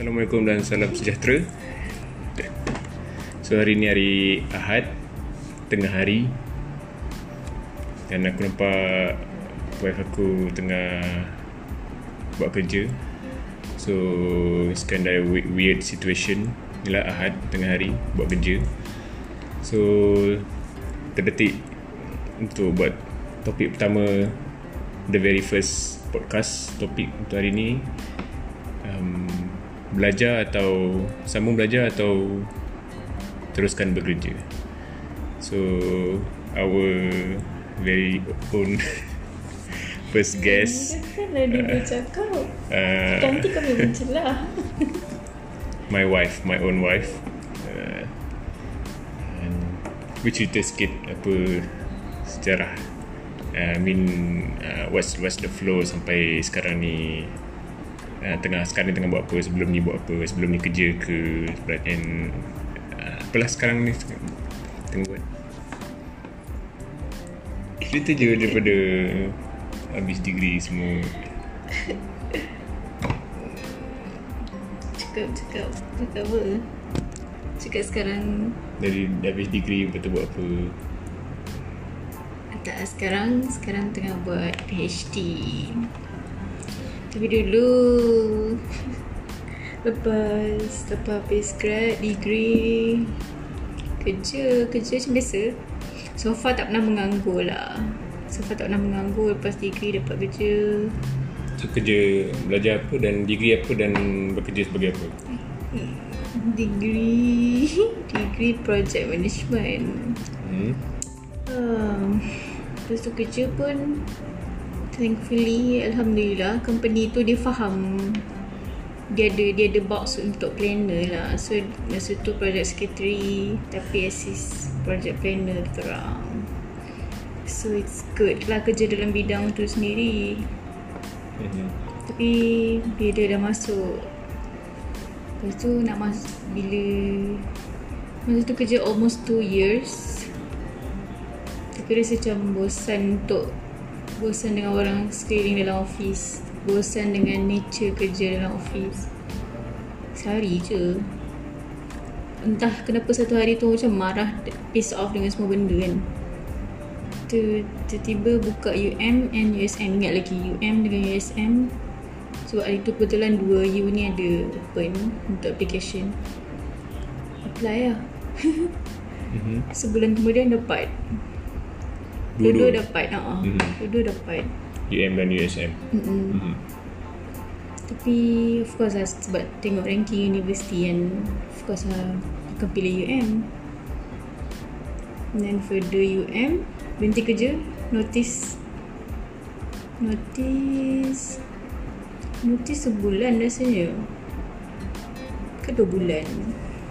Assalamualaikum dan salam sejahtera. So hari ni hari Ahad Tengah hari. Dan aku nampak Wife aku tengah Buat kerja. So It's kind of weird situation. Inilah Ahad tengah hari Buat kerja. So Terdetik Untuk buat Topik pertama The very first podcast Topik untuk hari ni belajar atau sambung belajar atau teruskan bekerja. So our very own first guest Kalau dia bercakap uh, Nanti kami mencelah my wife, my own wife. Uh, and we cerita sikit apa sejarah uh, I mean uh, what's what's the flow sampai sekarang ni uh, tengah sekarang ni tengah buat apa sebelum ni buat apa sebelum ni kerja ke and uh, apalah sekarang ni tengah buat. Cerita je daripada habis degree semua. Cakap, cakap Cakap apa? Cakap sekarang. Dari habis degree betul buat apa? Tak sekarang Sekarang tengah buat PhD Tapi dulu. Lepas Lepas habis grad Degree. Kerja Kerja macam biasa. So far tak pernah menganggur lah. So far tak pernah menganggur Lepas degree dapat kerja. So kerja belajar apa dan degree apa dan bekerja sebagai apa? Degree. Degree Project Management. Hmm. um, Lepas tu kerja pun Thankfully Alhamdulillah Company tu dia faham. Dia ada Dia ada box untuk planner lah. So masa tu project secretary Tapi assist project planner kita orang So it's good lah kerja dalam bidang tu sendiri. Mhm. Tapi bila dia dah masuk. Lepas tu nak masuk Bila Masa tu kerja almost 2 years Tapi rasa macam bosan untuk Bosan dengan orang sekeliling dalam office Bosan dengan nature kerja dalam office Sehari je. Entah kenapa satu hari tu macam marah Piss off dengan semua benda kan. Tu tiba-tiba buka UM and USM ingat lagi UM dengan USM sebab hari tu kebetulan dua U ni ada open untuk application. Apply lah. Mhm. sebulan kemudian dapat Dua-dua? dua-dua dapat uh Mhm. dua-dua dapat UM dan USM. Mm-mm. Mhm. tapi of course lah sebab tengok ranking universiti kan of course lah akan pilih UM then for the UM berhenti kerja notice notice notice sebulan rasanya ke dua bulan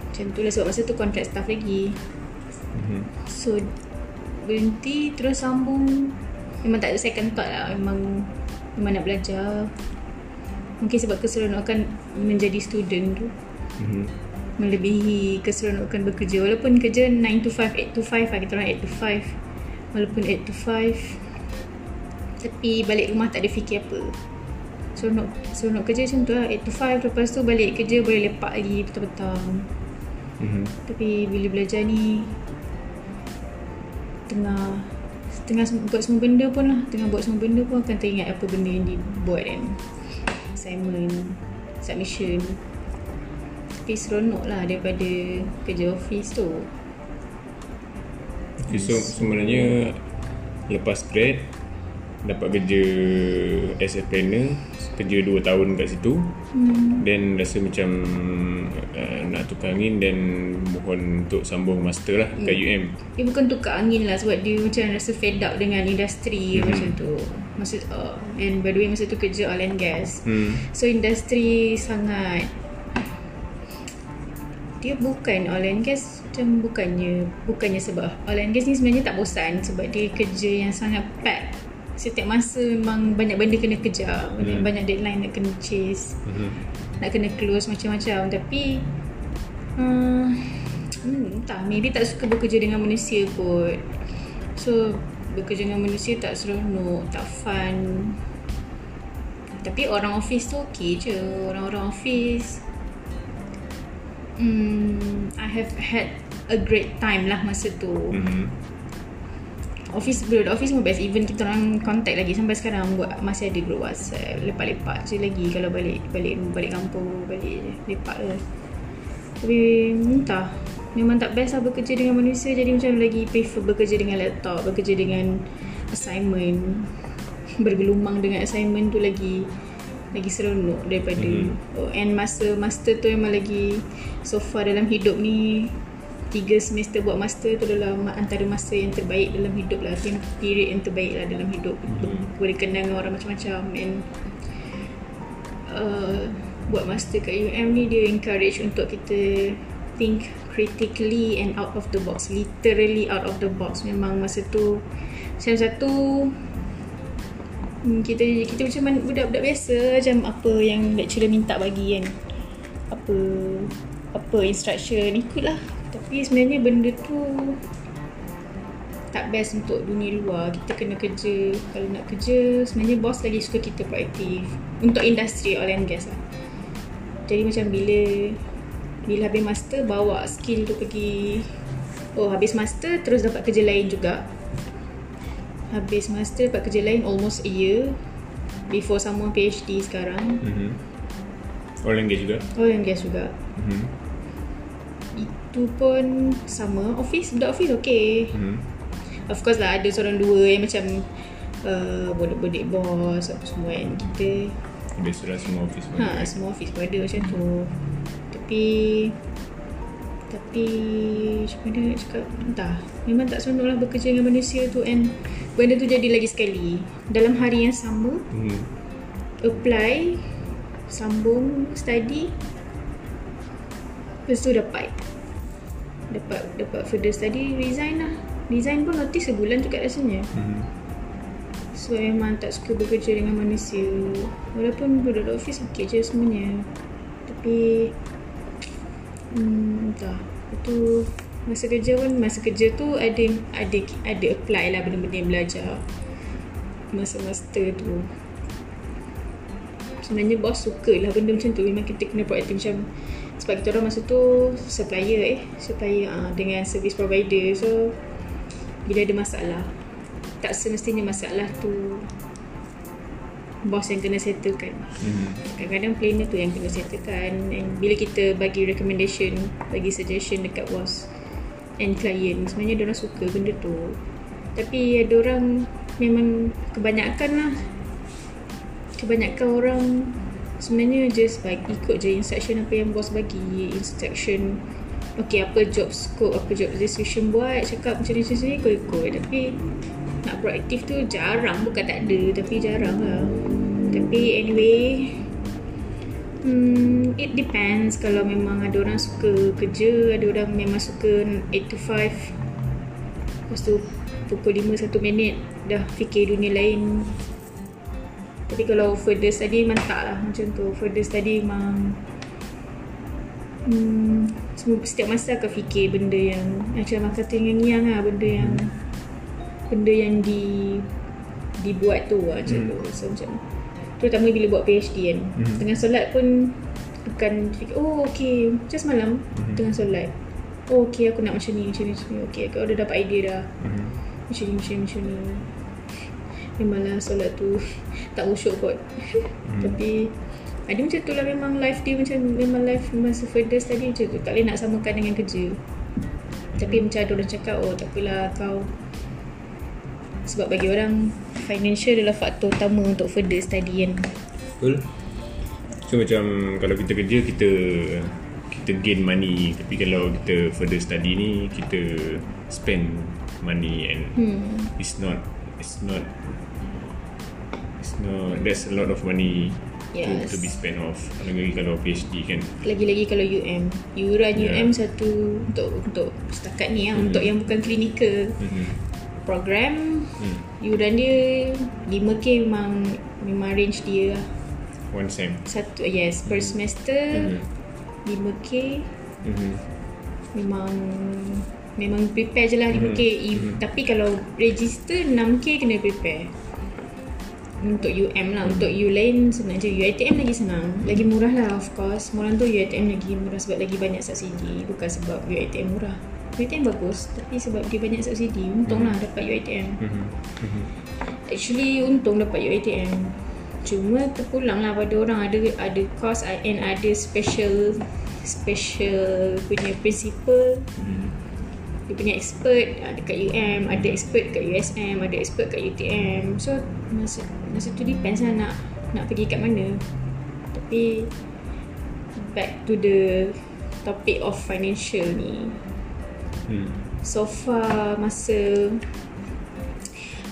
macam tu lah sebab masa tu kontrak staff lagi Mhm. So Berhenti Terus sambung. Memang tak ada second thought lah Memang Memang nak belajar. Mungkin sebab keseronokan Menjadi student tu. Mhm. Melebihi keseronokan bekerja. Walaupun kerja 9 to 5 8 to 5 lah Kita orang 8 to 5 Walaupun 8 to 5 Tapi balik rumah tak ada fikir apa. Seronok Seronok kerja macam tu lah. 8 to 5 Lepas tu balik kerja Boleh lepak lagi petang-petang. Mhm. tapi bila belajar ni Tengah Tengah buat semua benda pun lah. Tengah buat semua benda pun akan teringat apa benda yang dibuat kan. Assignment Submission. Tapi seronok lah daripada kerja office tu. Okay, so sebenarnya lepas grad dapat kerja as a planner kerja 2 tahun kat situ. Hmm. then rasa macam uh, nak tukar angin dan mohon untuk sambung master lah kat UM Dia bukan tukar angin lah sebab dia macam rasa fed up dengan industri mm-hmm. macam tu. Maksud, uh, and by the way masa tu kerja oil and gas. Hmm. So industri sangat. Dia bukan oil and gas macam bukannya bukannya sebab oil and gas ni sebenarnya tak bosan sebab dia kerja yang sangat pack setiap masa memang banyak benda kena kejar banyak, Hmm. banyak deadline nak kena chase Mhm. nak kena close macam-macam tapi uh, hmm, entah maybe tak suka bekerja dengan manusia kot so bekerja dengan manusia tak seronok tak fun tapi orang office tu okey je orang-orang office Hmm, I have had a great time lah masa tu. Mhm. Office the office semua best. Even kita orang contact lagi sampai sekarang buat masih ada group WhatsApp. Lepak-lepak je lagi kalau balik balik balik kampung, balik lepak je. Tapi entah. Memang tak best lah bekerja dengan manusia Jadi macam lagi prefer bekerja dengan laptop Bekerja dengan assignment Bergelumang dengan assignment tu lagi Lagi seronok daripada mm-hmm. oh, And masa master tu memang lagi So far dalam hidup ni Tiga semester buat master tu adalah ma- antara masa yang terbaik dalam hidup lah. Yang period yang terbaik lah dalam hidup. Mm-hmm. Boleh kenal dengan orang macam-macam And uh, buat master kat UM ni dia encourage untuk kita think critically and out of the box. Literally out of the box. Memang masa tu macam satu hmm, kita kita macam mana- budak-budak biasa macam apa yang lecturer minta bagi kan. Apa apa instruction ikutlah tapi sebenarnya benda tu tak best untuk dunia luar. Kita kena kerja. Kalau nak kerja sebenarnya bos lagi suka kita proaktif. Untuk industri oil and gas lah. Jadi macam bila bila habis master bawa skill tu pergi oh habis master terus dapat kerja lain juga. Habis master dapat kerja lain almost a year before someone PhD sekarang. Mhm. Orang engage juga. oil and gas juga. Mhm. Itu pun sama. Office budak office okay Mhm. Of course lah ada seorang dua yang macam uh, Bodek-bodek bos apa semua kan Kita. Biasalah semua office pun. ha, Semua office pun ada macam tu. Tapi Tapi Macam mana nak cakap? Entah. Memang tak seronok lah bekerja dengan manusia tu And Benda tu jadi lagi sekali. Dalam hari yang sama Mhm. Apply Sambung Study Lepas tu dapat Dapat Dapat further study Resign lah. Resign pun notice sebulan juga rasanya Mhm. So memang tak suka bekerja dengan manusia. Walaupun duduk office okey je semuanya Tapi hmm, Entah. Itu Masa kerja pun Masa kerja tu ada Ada ada apply lah benda-benda yang belajar. Masa master tu. Sebenarnya bos suka lah benda macam tu. Memang kita kena proaktif macam Sebab kita orang masa tu Supplier eh Supplier uh, dengan service provider So Bila ada masalah tak semestinya masalah tu bos yang kena settlekan. Mhm. Kadang-kadang planner tu yang kena settlekan and bila kita bagi recommendation, bagi suggestion dekat bos and client, sebenarnya orang suka benda tu. Tapi ada orang memang kebanyakan lah kebanyakan orang sebenarnya just bagi ikut je instruction apa yang bos bagi instruction Okay apa job scope Apa job description buat Cakap macam ni macam ni Kau ikut Tapi Nak proaktif tu Jarang Bukan tak ada Tapi jarang lah Tapi anyway Hmm, it depends kalau memang ada orang suka kerja, ada orang memang suka 8 to 5. Lepas tu pukul 5 1 minit dah fikir dunia lain. Tapi kalau further study memang tak lah macam tu. Further study memang hmm, semua setiap masa akan fikir benda yang macam marketing yang yang lah benda yang benda yang di dibuat tu lah macam tu so macam terutama bila buat PhD kan Hmm. tengah solat pun akan fikir oh okay macam semalam Hmm. tengah solat oh okay aku nak macam ni macam ni macam ni okay aku dah dapat idea dah Mhm. macam ni macam ni macam ni memanglah solat tu tak usyuk kot. Hmm. tapi ada macam tu lah memang life dia macam memang life masa further study macam tu. Tak boleh nak samakan dengan kerja. Tapi macam ada orang cakap oh tak apalah kau sebab bagi orang financial adalah faktor utama untuk further study kan. Betul. So macam Kalau kita kerja Kita Kita gain money. Tapi kalau kita Further study ni Kita Spend Money And hmm. It's not It's not Not There's a lot of money Yes. to, to be spent off Lagi kalau PhD kan lagi-lagi kalau UM yuran Yeah. UM satu untuk untuk setakat ni lah Hmm. untuk yang bukan clinical mm-hmm. program hmm. yuran dia 5k memang memang range dia lah. One sem satu yes per semester mm-hmm. 5k Mm-hmm. memang memang prepare je lah 5k Mhm. If- tapi kalau register 6k kena prepare untuk UM lah untuk U lain sebenarnya UiTM lagi senang. Lagi murah lah of course. Orang tu UiTM lagi murah sebab lagi banyak subsidi. Bukan sebab UiTM murah. UiTM bagus tapi sebab dia banyak subsidi. Untung lah dapat UiTM Mhm. Mhm. actually untung dapat UiTM cuma terpulang lah pada orang. Ada ada course and ada special special punya principal. Mhm. Dia punya expert uh, dekat UM ada expert kat USM ada expert kat UTM so masa masa tu depends lah nak nak pergi kat mana. Tapi back to the topic of financial ni. Hmm. so far masa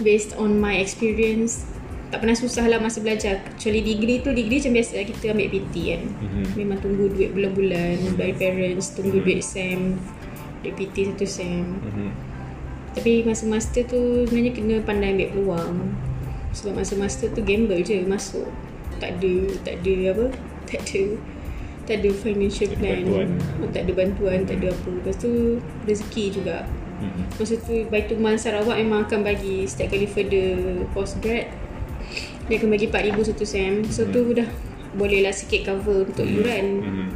based on my experience tak pernah susah lah masa belajar. Kecuali degree tu degree macam biasa kita ambil PT kan. Mhm. memang tunggu duit bulan-bulan. Dari parents tunggu duit SEM PT satu SEM Mhm. tapi masa master tu sebenarnya kena pandai ambil peluang sebab masa master tu gamble je masuk tak ada tak ada apa tak ada tak ada financial Tak ada plan bantuan. Oh, tak ada bantuan tak ada apa lepas tu rezeki juga Mhm. Masa tu Baitul Mal Sarawak memang akan bagi setiap kali further postgrad dia akan bagi 4000 satu sem. So tu dah boleh lah sikit cover untuk yuran Mhm.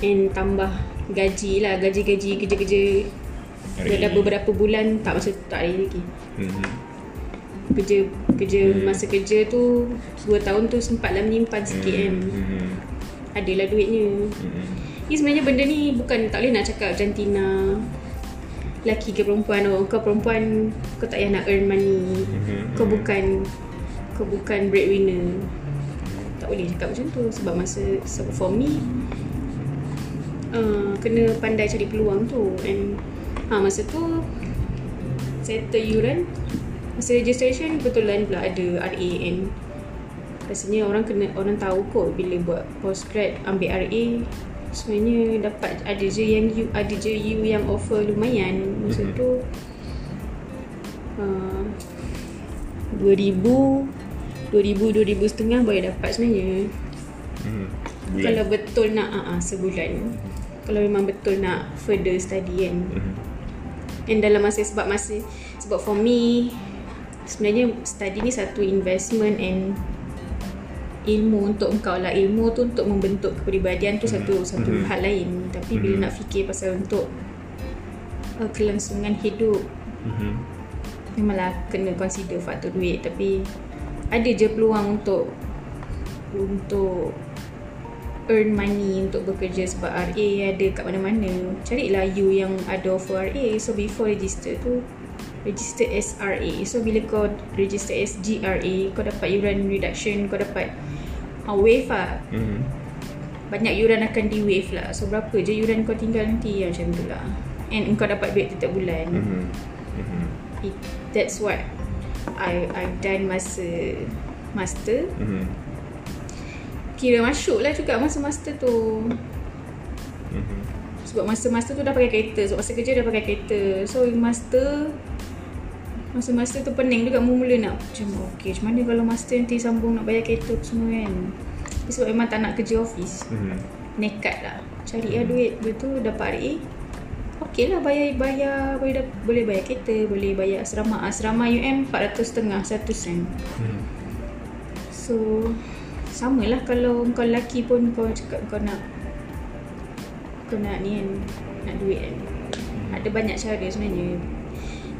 and tambah gaji lah gaji-gaji kerja-kerja dah beberapa bulan tak masa tak ada lagi. Mhm. Kerja kerja masa kerja tu 2 tahun tu sempatlah menyimpan sikit kan. Mhm. Adalah duitnya. Mhm. Ni sebenarnya benda ni bukan tak boleh nak cakap jantina lelaki ke perempuan oh kau perempuan kau tak payah nak earn money Mhm. kau bukan kau bukan breadwinner tak boleh cakap macam tu sebab masa sebab for me uh, kena pandai cari peluang tu. And ha, masa tu settle yuran masa registration kebetulan pula ada RAN rasanya orang kena orang tahu kot bila buat postgrad ambil RA sebenarnya dapat ada je yang you ada je you yang offer lumayan. Masa tu uh, 2000 2000 2000 setengah boleh dapat sebenarnya. Bulan. kalau betul nak uh, uh, sebulan kalau memang betul nak further study kan Mhm. And dalam masa sebab masa sebab for me sebenarnya study ni satu investment and ilmu untuk engkau lah ilmu tu untuk membentuk kepribadian tu satu satu Mhm. hal lain tapi bila Mhm. nak fikir pasal untuk uh, kelangsungan hidup Mhm. memanglah kena consider faktor duit tapi ada je peluang untuk untuk earn money untuk bekerja sebab RA ada kat mana-mana. Carilah you yang ada offer RA so before register tu register as RA so bila kau register as GRA kau dapat yuran reduction kau dapat uh, wave lah. Mhm. banyak yuran akan di wave lah. So berapa je yuran kau tinggal nanti? Ya, macam tu lah. And kau dapat duit setiap bulan. Mhm. Mhm. it, that's what I I've done masa master. Mhm. Kira masuk lah juga masa master tu. Mhm. sebab masa master tu dah pakai kereta sebab masa kerja dah pakai kereta. So master masa master tu pening juga mula-mula nak macam okay macam mana kalau master nanti sambung nak bayar kereta semua kan? Tapi sebab memang tak nak kerja office. Mhm. nekat lah. Cari lah duit. Lepas tu dapat RA Okey lah bayar, bayar. Boleh, da- boleh bayar kereta Boleh bayar asrama. Asrama UM 400 setengah Satu sen. Mhm. So Sama lah kalau kau lelaki pun kau cakap kau nak Kau nak ni kan Nak duit kan. Ada banyak cara sebenarnya.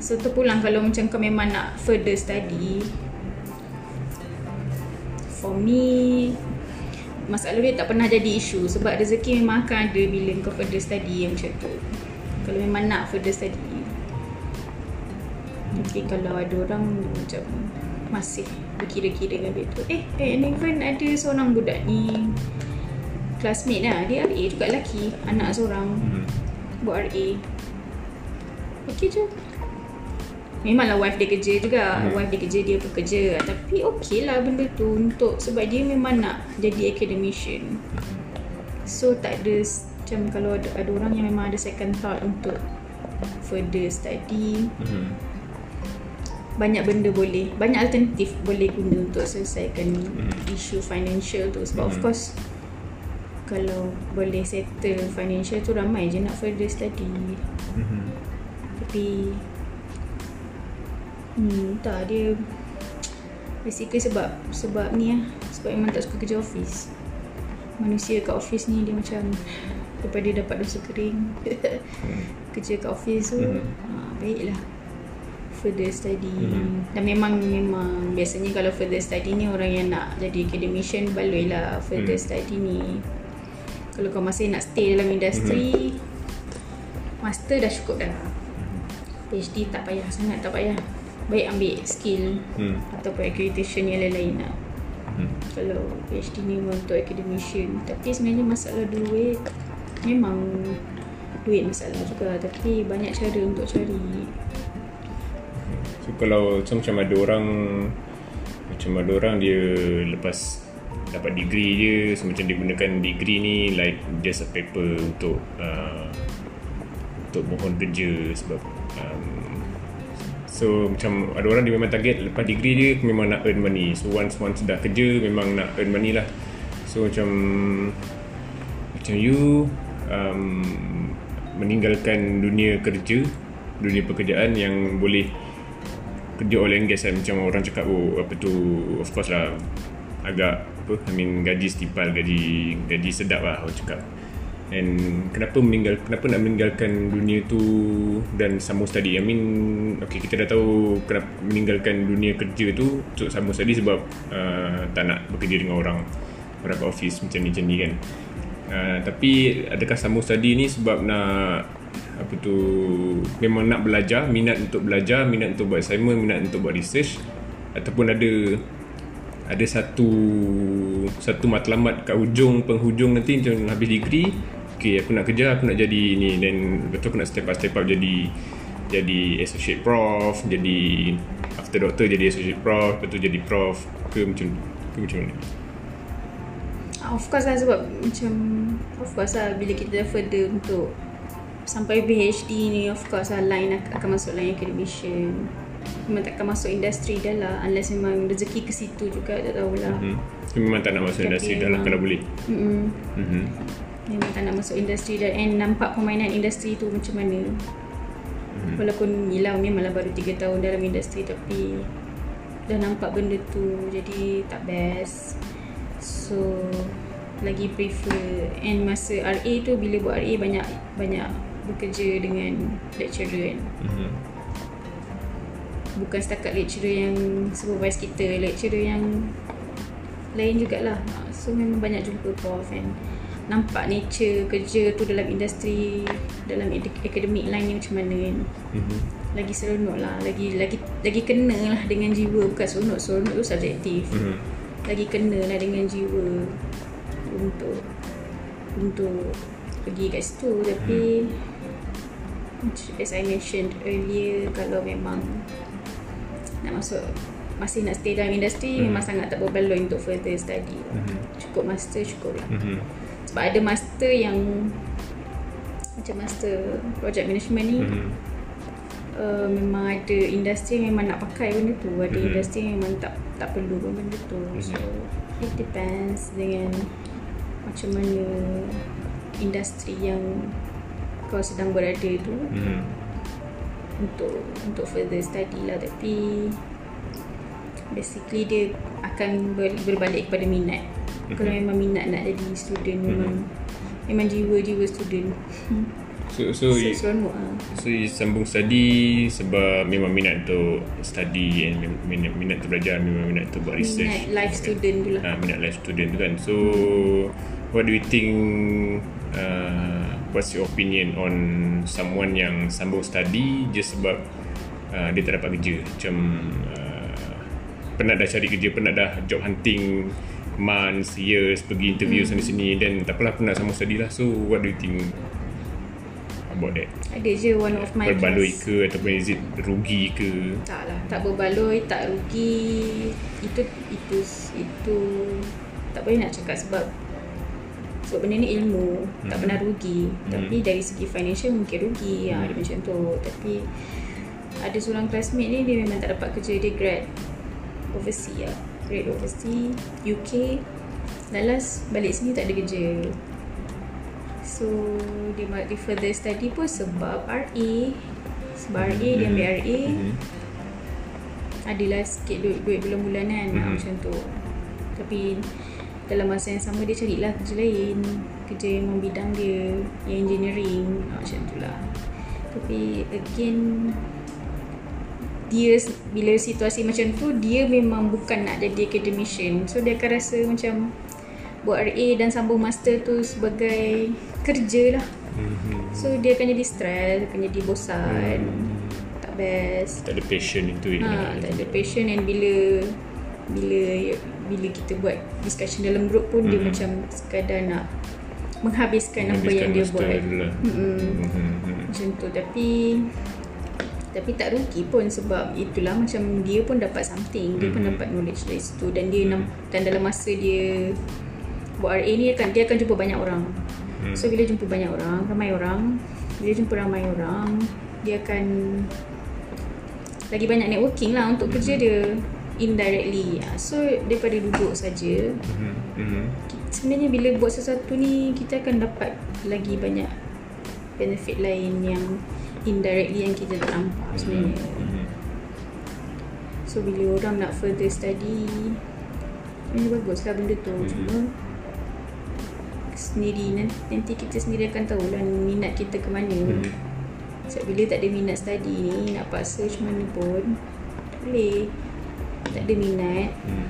So terpulang kalau macam kau memang nak further study For me Masalah duit tak pernah jadi isu Sebab rezeki memang akan ada bila kau further study yang macam tu. Kalau memang nak further study Tapi kalau ada orang macam masih berkira-kira dengan tu. Eh, eh and even ada seorang budak ni. Classmate lah, dia RA juga lelaki. Anak seorang. Mhm. buat RA Okay je. Memanglah wife dia kerja juga. Hmm. Wife dia kerja, dia pun kerja Tapi okay lah benda tu untuk Sebab dia memang nak jadi academician. So tak ada Macam kalau ada, ada orang yang memang ada second thought Untuk further study. Mhm. Banyak benda boleh Banyak alternatif boleh guna untuk selesaikan Hmm. Isu financial tu Sebab of Hmm. course Kalau boleh settle financial tu Ramai je nak further study Mhm. Tapi hmm, Tak dia Basically sebab Sebab ni lah Sebab memang tak suka kerja office Manusia kat office ni Dia macam Daripada dapat dosa kering Kerja kat office tu Mhm. ha, Baiklah Further study Mhm. Dan memang Memang Biasanya kalau further study ni Orang yang nak Jadi academician Baloi lah Further Mhm. study ni Kalau kau masih nak stay Dalam industri Mhm. Master dah cukup dah PhD tak payah sangat Tak payah Baik ambil skill Hmm. ataupun accreditation yang lain-lain lah. Hmm. Kalau PhD ni untuk academician. Tapi sebenarnya masalah duit memang duit masalah juga tapi banyak cara untuk cari. So kalau macam, macam ada orang macam ada orang dia lepas dapat degree je so macam dia gunakan degree ni like just a paper untuk uh, untuk mohon kerja sebab um, so macam ada orang dia memang target lepas degree dia memang nak earn money. So once once dah kerja memang nak earn money lah. So macam macam you um, meninggalkan dunia kerja dunia pekerjaan yang boleh kerja oil and gas kan macam orang cakap oh apa tu of course lah agak apa I mean gaji setipal gaji gaji sedap lah orang cakap. And kenapa meninggal kenapa nak meninggalkan dunia tu dan sambung study? I mean okay kita dah tahu kenapa meninggalkan dunia kerja tu untuk sambung study sebab uh, tak nak bekerja dengan orang orang office macam ni macam ni kan. Uh, tapi adakah sambung study ni sebab nak apa tu memang nak belajar minat untuk belajar minat untuk buat assignment minat untuk buat research ataupun ada ada satu satu matlamat kat hujung penghujung nanti macam habis degree okay aku nak kerja aku nak jadi ni dan betul aku nak step up step up jadi jadi associate prof jadi after doctor jadi associate prof lepas tu jadi prof ke macam ke macam mana? Of course lah sebab macam of course lah bila kita dah further untuk sampai PhD ni of course lah ak- akan masuk line academician. Memang takkan masuk industri dah lah unless memang rezeki ke situ juga tak tahulah. Hmm. So, memang tak nak masuk Tapi industri dah lah kalau boleh. Mm hmm. memang tak nak masuk industri dan and nampak permainan industri tu macam mana. Hmm. walaupun Yelah memanglah baru 3 tahun dalam industri tapi dah nampak benda tu jadi tak best. So lagi prefer and masa RA tu bila buat RA banyak banyak bekerja dengan lecturer kan Hmm. bukan setakat lecturer yang supervise kita lecturer yang lain jugalah. So memang banyak jumpa prof and nampak nature kerja tu dalam industri dalam academic line ni macam mana kan. Hmm. lagi seronok lah lagi lagi lagi kena lah dengan jiwa. Bukan seronok seronok tu subjektif. Hmm. lagi kena lah dengan jiwa untuk untuk pergi kat situ. Tapi macam as I mentioned earlier kalau memang nak masuk masih nak stay dalam industri Hmm. memang sangat tak berbaloi untuk further study Hmm. cukup master cukup lah Hmm. sebab ada master yang macam master project management ni Hmm. uh, memang ada industri memang nak pakai benda tu ada Mhm. industri yang memang tak tak perlu pun benda tu so it depends dengan macam mana industri yang kau sedang berada tu Hmm. untuk untuk further study lah tapi basically dia akan ber, berbalik kepada minat Mhm. kalau memang minat nak jadi student memang memang jiwa-jiwa student So so, seronok lah so you sambung study sebab memang minat untuk study and minat minat untuk belajar memang minat untuk buat research. minat life student tu lah Ah, minat life student tu kan. So what do you think uh, what's your opinion on someone yang sambung study just sebab uh, dia tak dapat kerja. Macam uh, penat dah cari kerja penat dah job hunting months years pergi interview sana sini dan tak apalah penat sambung study lah. So what do you think about that? Ada je one of my berbaloi class ke ataupun is it rugi ke? Tak lah tak berbaloi tak rugi. Itu itu itu tak boleh nak cakap sebab sebab benda ni ilmu tak Hmm. pernah rugi. Hmm. tapi dari segi financial mungkin rugi. Hmm. ada macam tu. Tapi ada seorang classmate ni dia memang tak dapat kerja. Dia grad overseas lah. Grad overseas UK dan last balik sini tak ada kerja. So dia, dia further study pun sebab RA sebab RA dia ambil RA Mhm. adalah sikit duit, duit bulan-bulanan mm-hmm. macam tu. Tapi dalam masa yang sama dia carilah kerja lain kerja yang membidang dia yang engineering macam tu lah. Tapi again dia bila situasi macam tu dia memang bukan nak jadi academician. So dia akan rasa macam buat RA dan sambung master tu sebagai kerja lah. Mm-hmm. so dia akan jadi stress akan jadi bosan. Mm. tak best. Tak ada passion itu ha, tak ada passion and bila bila bila kita buat discussion dalam group pun mm-hmm. dia hmm. macam sekadar nak menghabiskan, menghabiskan apa yang dia buat. Mm-hmm. Macam tu tapi tapi tak rugi pun sebab itulah macam dia pun dapat something, mm-hmm. dia pun dapat knowledge dari situ dan dia mm-hmm. dan dalam masa dia buat RA ni kan dia akan jumpa banyak orang. Mm. So bila jumpa banyak orang, ramai orang, bila jumpa ramai orang, dia akan lagi banyak networking lah untuk mm-hmm. kerja dia indirectly ah, so daripada duduk saja mm-hmm. sebenarnya bila buat sesuatu ni kita akan dapat lagi banyak benefit lain yang indirectly yang kita tak nampak mm-hmm. sebenarnya mm-hmm. so bila orang nak further study sebenarnya bagus lah benda tu mm-hmm. cuma sendiri nanti kita sendiri akan tahu lah minat kita ke mana mm-hmm. Sebab bila tak ada minat study ni Nak paksa macam mana pun Boleh tak ada minat hmm.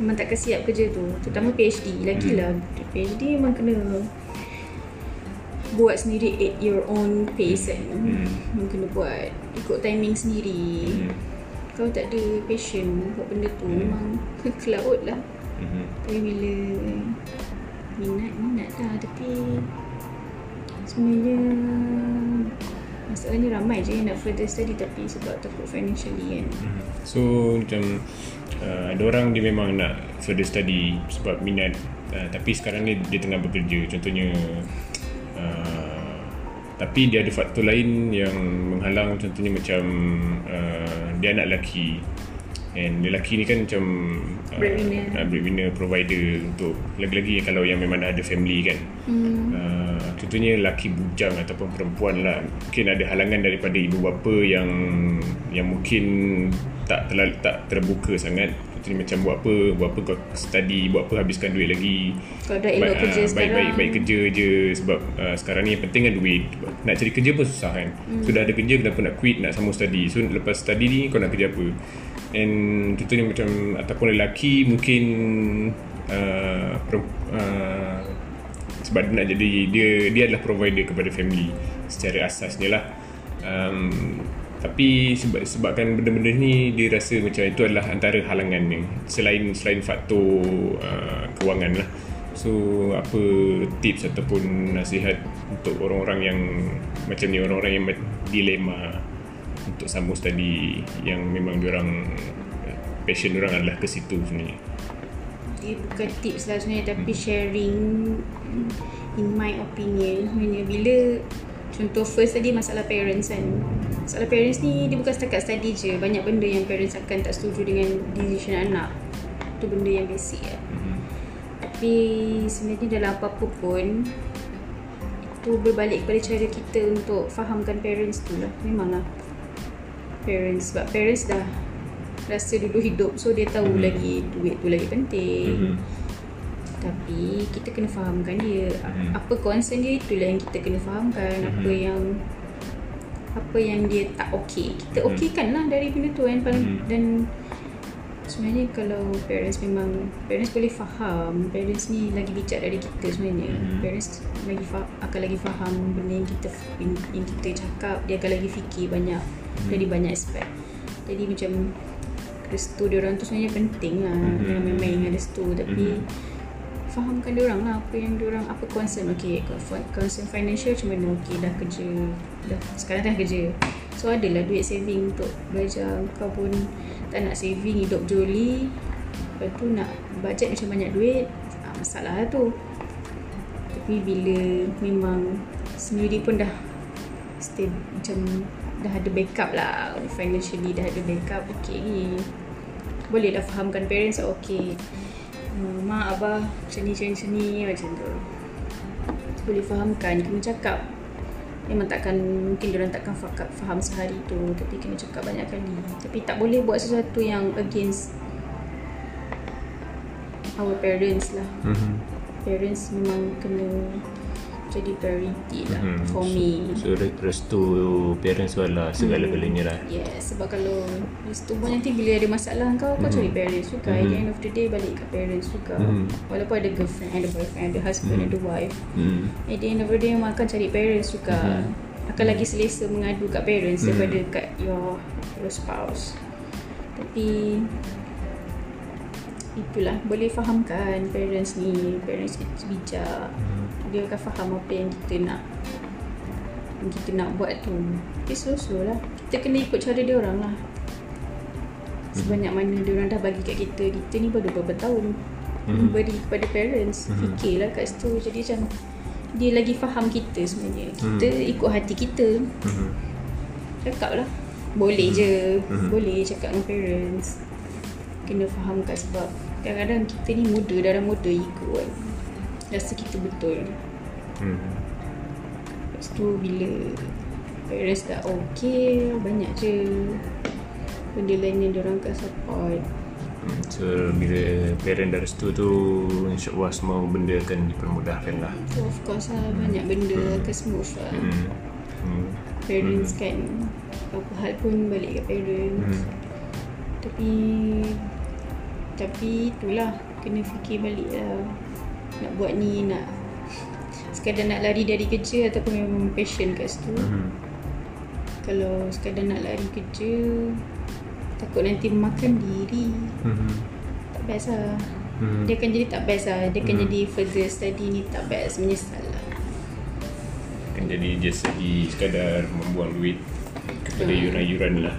memang tak kesiap kerja tu terutama PhD lagilah hmm. PhD memang kena buat sendiri at your own pace kan hmm. memang kena buat ikut timing sendiri hmm. kalau tak ada passion buat benda tu hmm. memang ke laut lah hmm. tapi bila minat minat lah tapi sebenarnya masalahnya ramai je yang nak further study tapi sebab takut financially kan. Hmm. so macam uh, ada orang dia memang nak further study sebab minat uh, tapi sekarang ni dia tengah bekerja. Contohnya uh, tapi dia ada faktor lain yang menghalang. Contohnya macam uh, dia anak lelaki And lelaki ni kan macam uh, breadwinner. Uh, breadwinner provider untuk lagi-lagi kalau yang memang ada family kan. Hmm. Uh, contohnya lelaki bujang ataupun perempuan lah. Mungkin ada halangan daripada ibu bapa yang yang mungkin tak terlalu tak terbuka sangat. Contohnya macam buat apa, buat apa kau study, buat apa habiskan duit lagi. Kalau dah elok kerja uh, sekarang. Baik-baik baik kerja je sebab uh, sekarang ni yang penting kan duit. Nak cari kerja pun susah kan. Hmm. Sudah ada kerja kenapa nak quit nak sambung study. So lepas study ni kau nak kerja apa? And contohnya macam ataupun lelaki mungkin uh, uh, sebab dia nak jadi dia dia adalah provider kepada family secara asasnya lah. Um, tapi sebab sebabkan benda-benda ni dia rasa macam itu adalah antara halangan ni selain selain faktor uh, kewangan lah. So apa tips ataupun nasihat untuk orang-orang yang macam ni orang-orang yang dilema untuk sambung study yang memang diorang passion diorang adalah ke situ sebenarnya. Dia bukan tips lah sebenarnya tapi hmm. sharing in my opinion. Sebenarnya bila contoh first tadi masalah parents kan. Masalah parents ni dia bukan setakat study je. Banyak benda yang parents akan tak setuju dengan decision anak. Tu benda yang basic lah. Hmm. tapi sebenarnya dalam apa-apa pun itu berbalik kepada cara kita untuk fahamkan parents tu lah. Memanglah parents sebab parents dah rasa dulu hidup so dia tahu mm-hmm. lagi duit tu lagi penting mm-hmm. tapi kita kena fahamkan dia mm-hmm. apa concern dia itulah yang kita kena fahamkan mm-hmm. apa yang apa yang dia tak okey kita mm-hmm. okeykan lah dari benda tu kan mm-hmm. dan sebenarnya kalau parents memang parents boleh faham parents ni lagi bijak dari kita sebenarnya mm-hmm. parents lagi fa- akan lagi faham benda yang kita yang kita cakap dia akan lagi fikir banyak hmm. dari banyak aspek. Jadi macam restu dia orang tu sebenarnya penting lah. Hmm. yang memang ada restu. Tapi hmm. fahamkan dia orang lah apa yang dia orang apa concern. Okey concern financial cuma mana okey dah kerja. Dah sekarang dah kerja. So adalah duit saving untuk belajar. Kau pun tak nak saving hidup joli lepas tu nak budget macam banyak duit ah, masalah lah tu. Tapi bila memang sendiri pun dah stay macam dah ada backup lah. Financially dah ada backup okay. Boleh dah fahamkan parents okay. Hmm, mak abah macam ni macam ni macam tu. Boleh fahamkan kena cakap. Memang takkan mungkin orang takkan faham sehari tu tapi kena cakap banyak kali. Tapi tak boleh buat sesuatu yang against our parents lah. Mhm. parents memang kena jadi priority lah Mhm. for me So re- restu parents adalah segala-galanya lah. Yes, sebab kalau restu pun nanti bila ada masalah kau, kau cari parents juga. At the end of the day, balik ke parents juga. Mhm. Walaupun ada girlfriend, ada boyfriend, ada husband, ada wife. Hmm. At the end of the day, memang akan cari parents juga. Akan lagi selesa mengadu kat parents daripada kat your, your spouse. Tapi, itulah. Boleh fahamkan parents ni. Parents itu bijak. Dia akan faham apa yang kita nak yang kita nak buat tu. Tapi slow-slow lah. Kita kena ikut cara dia orang lah. Sebanyak mana dia orang dah bagi kat kita Kita ni baru beberapa tahun? Mhm. Beri kepada parents. Fikirlah kat situ. Jadi macam Dia lagi faham kita sebenarnya. Kita ikut hati kita. Mhm. Cakap lah. Boleh je. Mhm. Boleh cakap dengan parents. Kena faham kat sebab Kadang-kadang kita ni muda Darah muda ego kan Rasa kita betul Hmm. Lepas tu bila parents dah okay, banyak je benda lain yang diorang akan support. Hmm, So bila parent dah restu tu InsyaAllah semua benda akan dipermudahkan lah So of course lah, banyak benda akan smooth lah. hmm. Hmm. Parents kan, apa hal pun balik kat parents. Hmm. Tapi, tapi itulah, kena fikir balik lah. Nak buat ni, nak sekadar nak lari dari kerja ataupun memang passion kat situ. Hmm. Kalau sekadar nak lari kerja, takut nanti makan diri. Hmm. Tak best lah. Hmm. Dia akan jadi tak best lah. Dia akan jadi further study ni tak best. Menyesal lah. Kan jadi just lagi sekadar membuang duit kepada Hmm. yuran-yuran lah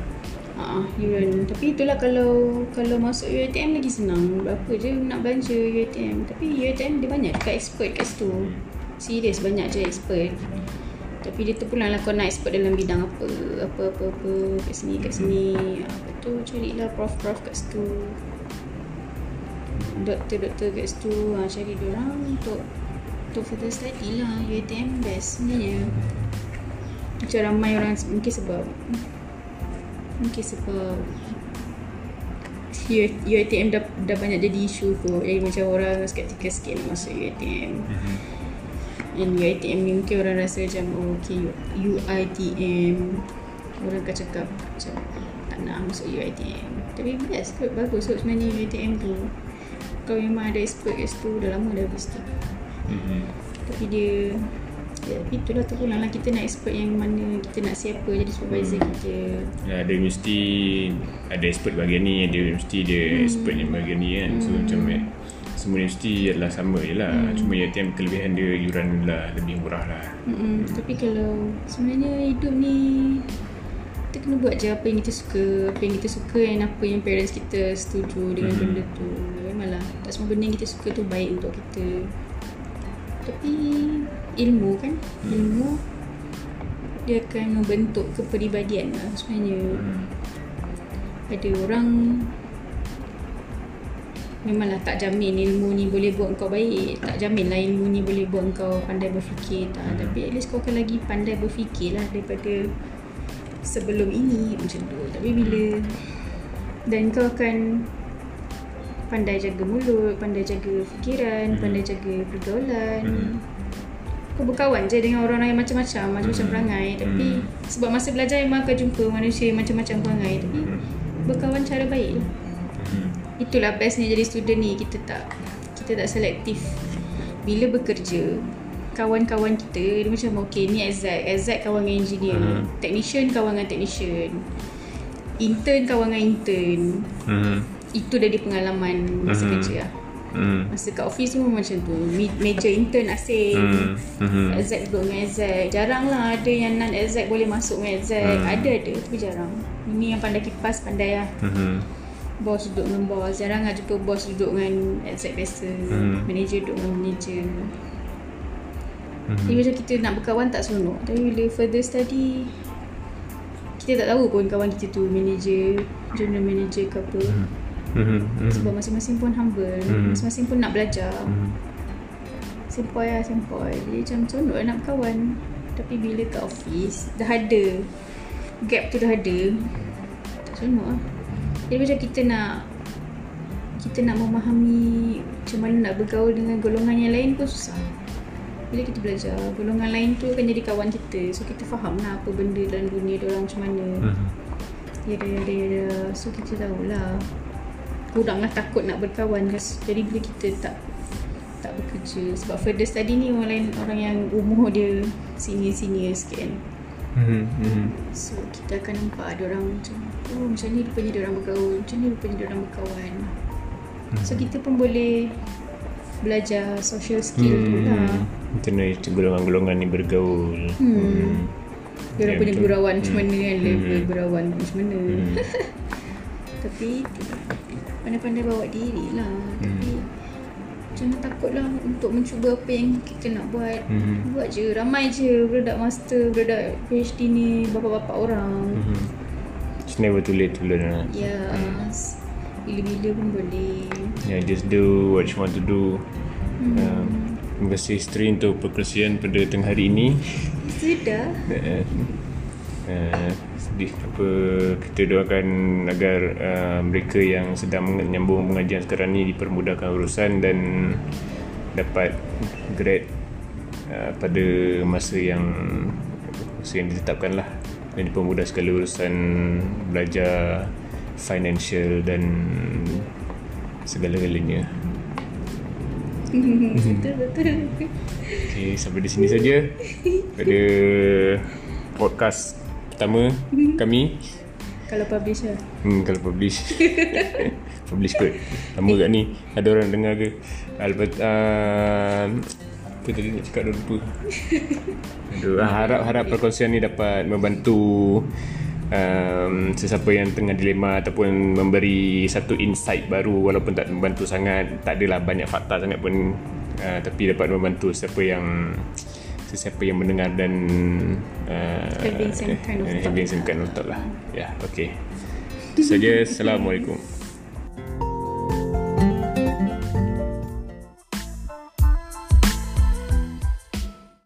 Haa, yuran. Tapi itulah kalau kalau masuk UiTM lagi senang. Berapa je nak belanja UiTM. Tapi UiTM dia banyak dekat expert kat situ. Serius banyak je expert. Tapi dia terpulang lah kau nak expert dalam bidang apa. Apa-apa-apa kat sini, kat sini. Apa tu carilah prof-prof kat situ. Doktor-doktor kat situ. Ha, cari dia orang untuk untuk further study lah. UiTM best sebenarnya. Macam ramai orang mungkin sebab Mungkin sebab U- UiTM dah, dah banyak jadi isu tu. Jadi macam orang skeptikal sikit nak masuk UiTM Mhm. And UiTM ni mungkin orang rasa macam oh, okay UiTM Orang akan cakap macam tak nak masuk UiTM Tapi best kot bagus kot sebenarnya UiTM tu. Kalau memang ada expert kat situ dah lama dah habis tu. Hmm. Tapi dia Ya, tapi itulah tu lah kita nak expert yang mana kita nak siapa jadi supervisor kita. Ya, dia mesti ada expert bahagian ni, dia mesti dia expert yang bahagian ni kan. So macam eh, semua universiti adalah sama je lah. Cuma UiTM kelebihan dia yuran lah lebih murah lah. Mm-mm. Tapi kalau sebenarnya hidup ni kita kena buat je apa yang kita suka, apa yang kita suka dan apa yang parents kita setuju dengan Mhm. benda tu. Memanglah tak semua benda yang kita suka tu baik untuk kita. Tapi ilmu kan, ilmu dia akan membentuk kepribadian lah sebenarnya. Hmm. ada orang Memanglah tak jamin ilmu ni boleh buat kau baik Tak jamin lah ilmu ni boleh buat kau pandai berfikir tak Hmm. Tapi at least kau akan lagi pandai berfikir lah daripada sebelum ini macam tu Tapi bila Dan kau akan pandai jaga mulut, pandai jaga fikiran, Hmm. pandai jaga pergaulan Hmm. Kau berkawan je dengan orang-orang yang macam-macam, macam-macam Hmm. perangai Tapi Hmm. sebab masa belajar memang akan jumpa manusia yang macam-macam perangai Tapi Hmm. berkawan cara baik lah Hmm. Itulah bestnya jadi student ni Kita tak Kita tak selektif Bila bekerja Kawan-kawan kita Dia macam okay ni exact Exact kawan dengan engineer Hmm. Technician kawan dengan technician Intern kawan dengan intern Hmm. Itu dari pengalaman Masa Hmm. kerja lah Hmm. Masa kat office pun macam tu Major intern asing Hmm. Hmm. Exact duduk dengan exact Jarang lah ada yang non exact boleh masuk dengan exact Hmm. Ada ada tapi jarang Ini yang pandai kipas pandai lah Hmm. Bos duduk dengan bos Jarang lah jumpa bos duduk dengan Exact biasa Hmm. Manager duduk dengan manager Hmm. Jadi macam kita nak berkawan tak seronok Tapi bila further study Kita tak tahu pun kawan kita tu Manager General manager ke apa Hmm. Hmm. Sebab masing-masing pun humble. Hmm. Masing-masing pun nak belajar. Hmm. Sempoi lah sempoi. Jadi macam seronok lah nak berkawan Tapi bila kat office Dah ada. Gap tu dah ada. Tak seronok lah. Jadi macam kita nak Kita nak memahami Macam mana nak bergaul dengan golongan yang lain pun susah. Bila kita belajar Golongan lain tu akan jadi kawan kita. So kita faham lah apa benda dalam dunia orang macam mana. Mhm. Ya ya ya dah. So kita tahulah Kuranglah takut nak berkawan Jadi bila kita tak tak bekerja Sebab further study ni orang lain Orang yang umur dia Senior-senior sikit kan Mhm. Mhm. So kita akan nampak ada orang macam Oh macam ni rupanya dia orang bergaul Macam ni rupanya dia orang berkawan So kita pun boleh Belajar social skill tu lah Hmm. Macam mana golongan-golongan ni bergaul. Hmm. Dia orang Ya, punya betul. gurauan macam mana kan Level Hmm. gurauan macam mana Hmm. Tapi Pandai-pandai bawa diri lah Tapi Jangan takut lah Untuk mencuba apa yang kita nak buat Hmm. Buat je Ramai je Budak master Budak PhD ni Bapa-bapa orang Mhm. It's never too late to learn lah. Yes Bila-bila pun boleh Yeah, just do what you want to do. Um, terima kasih Isteri untuk perkongsian pada tengah hari ini. Sudah uh, uh, apa kita doakan agar uh, mereka yang sedang menyambung pengajian sekarang ni dipermudahkan urusan dan dapat grade uh, pada masa yang masa yang ditetapkan lah. Dan dipermudah segala urusan belajar financial dan segala-galanya. Betul-betul Okay, sampai di sini saja. Pada podcast pertama kami. Kalau publisher Hmm, kalau publish. Publish kot. Lama kat ni. Ada orang dengar ke? Albat uh, Apa tadi nak cakap dah lupa. Aduh, ah, harap-harap perkongsian ni dapat membantu um, Sesiapa yang tengah dilema Ataupun memberi satu insight baru Walaupun tak membantu sangat. Tak adalah banyak fakta sangat pun uh, Tapi dapat membantu sesiapa yang Sesiapa yang mendengar dan uh, Having some kind of thought. Having some kind of thought lah. Ya, yeah, okay Itu saja Assalamualaikum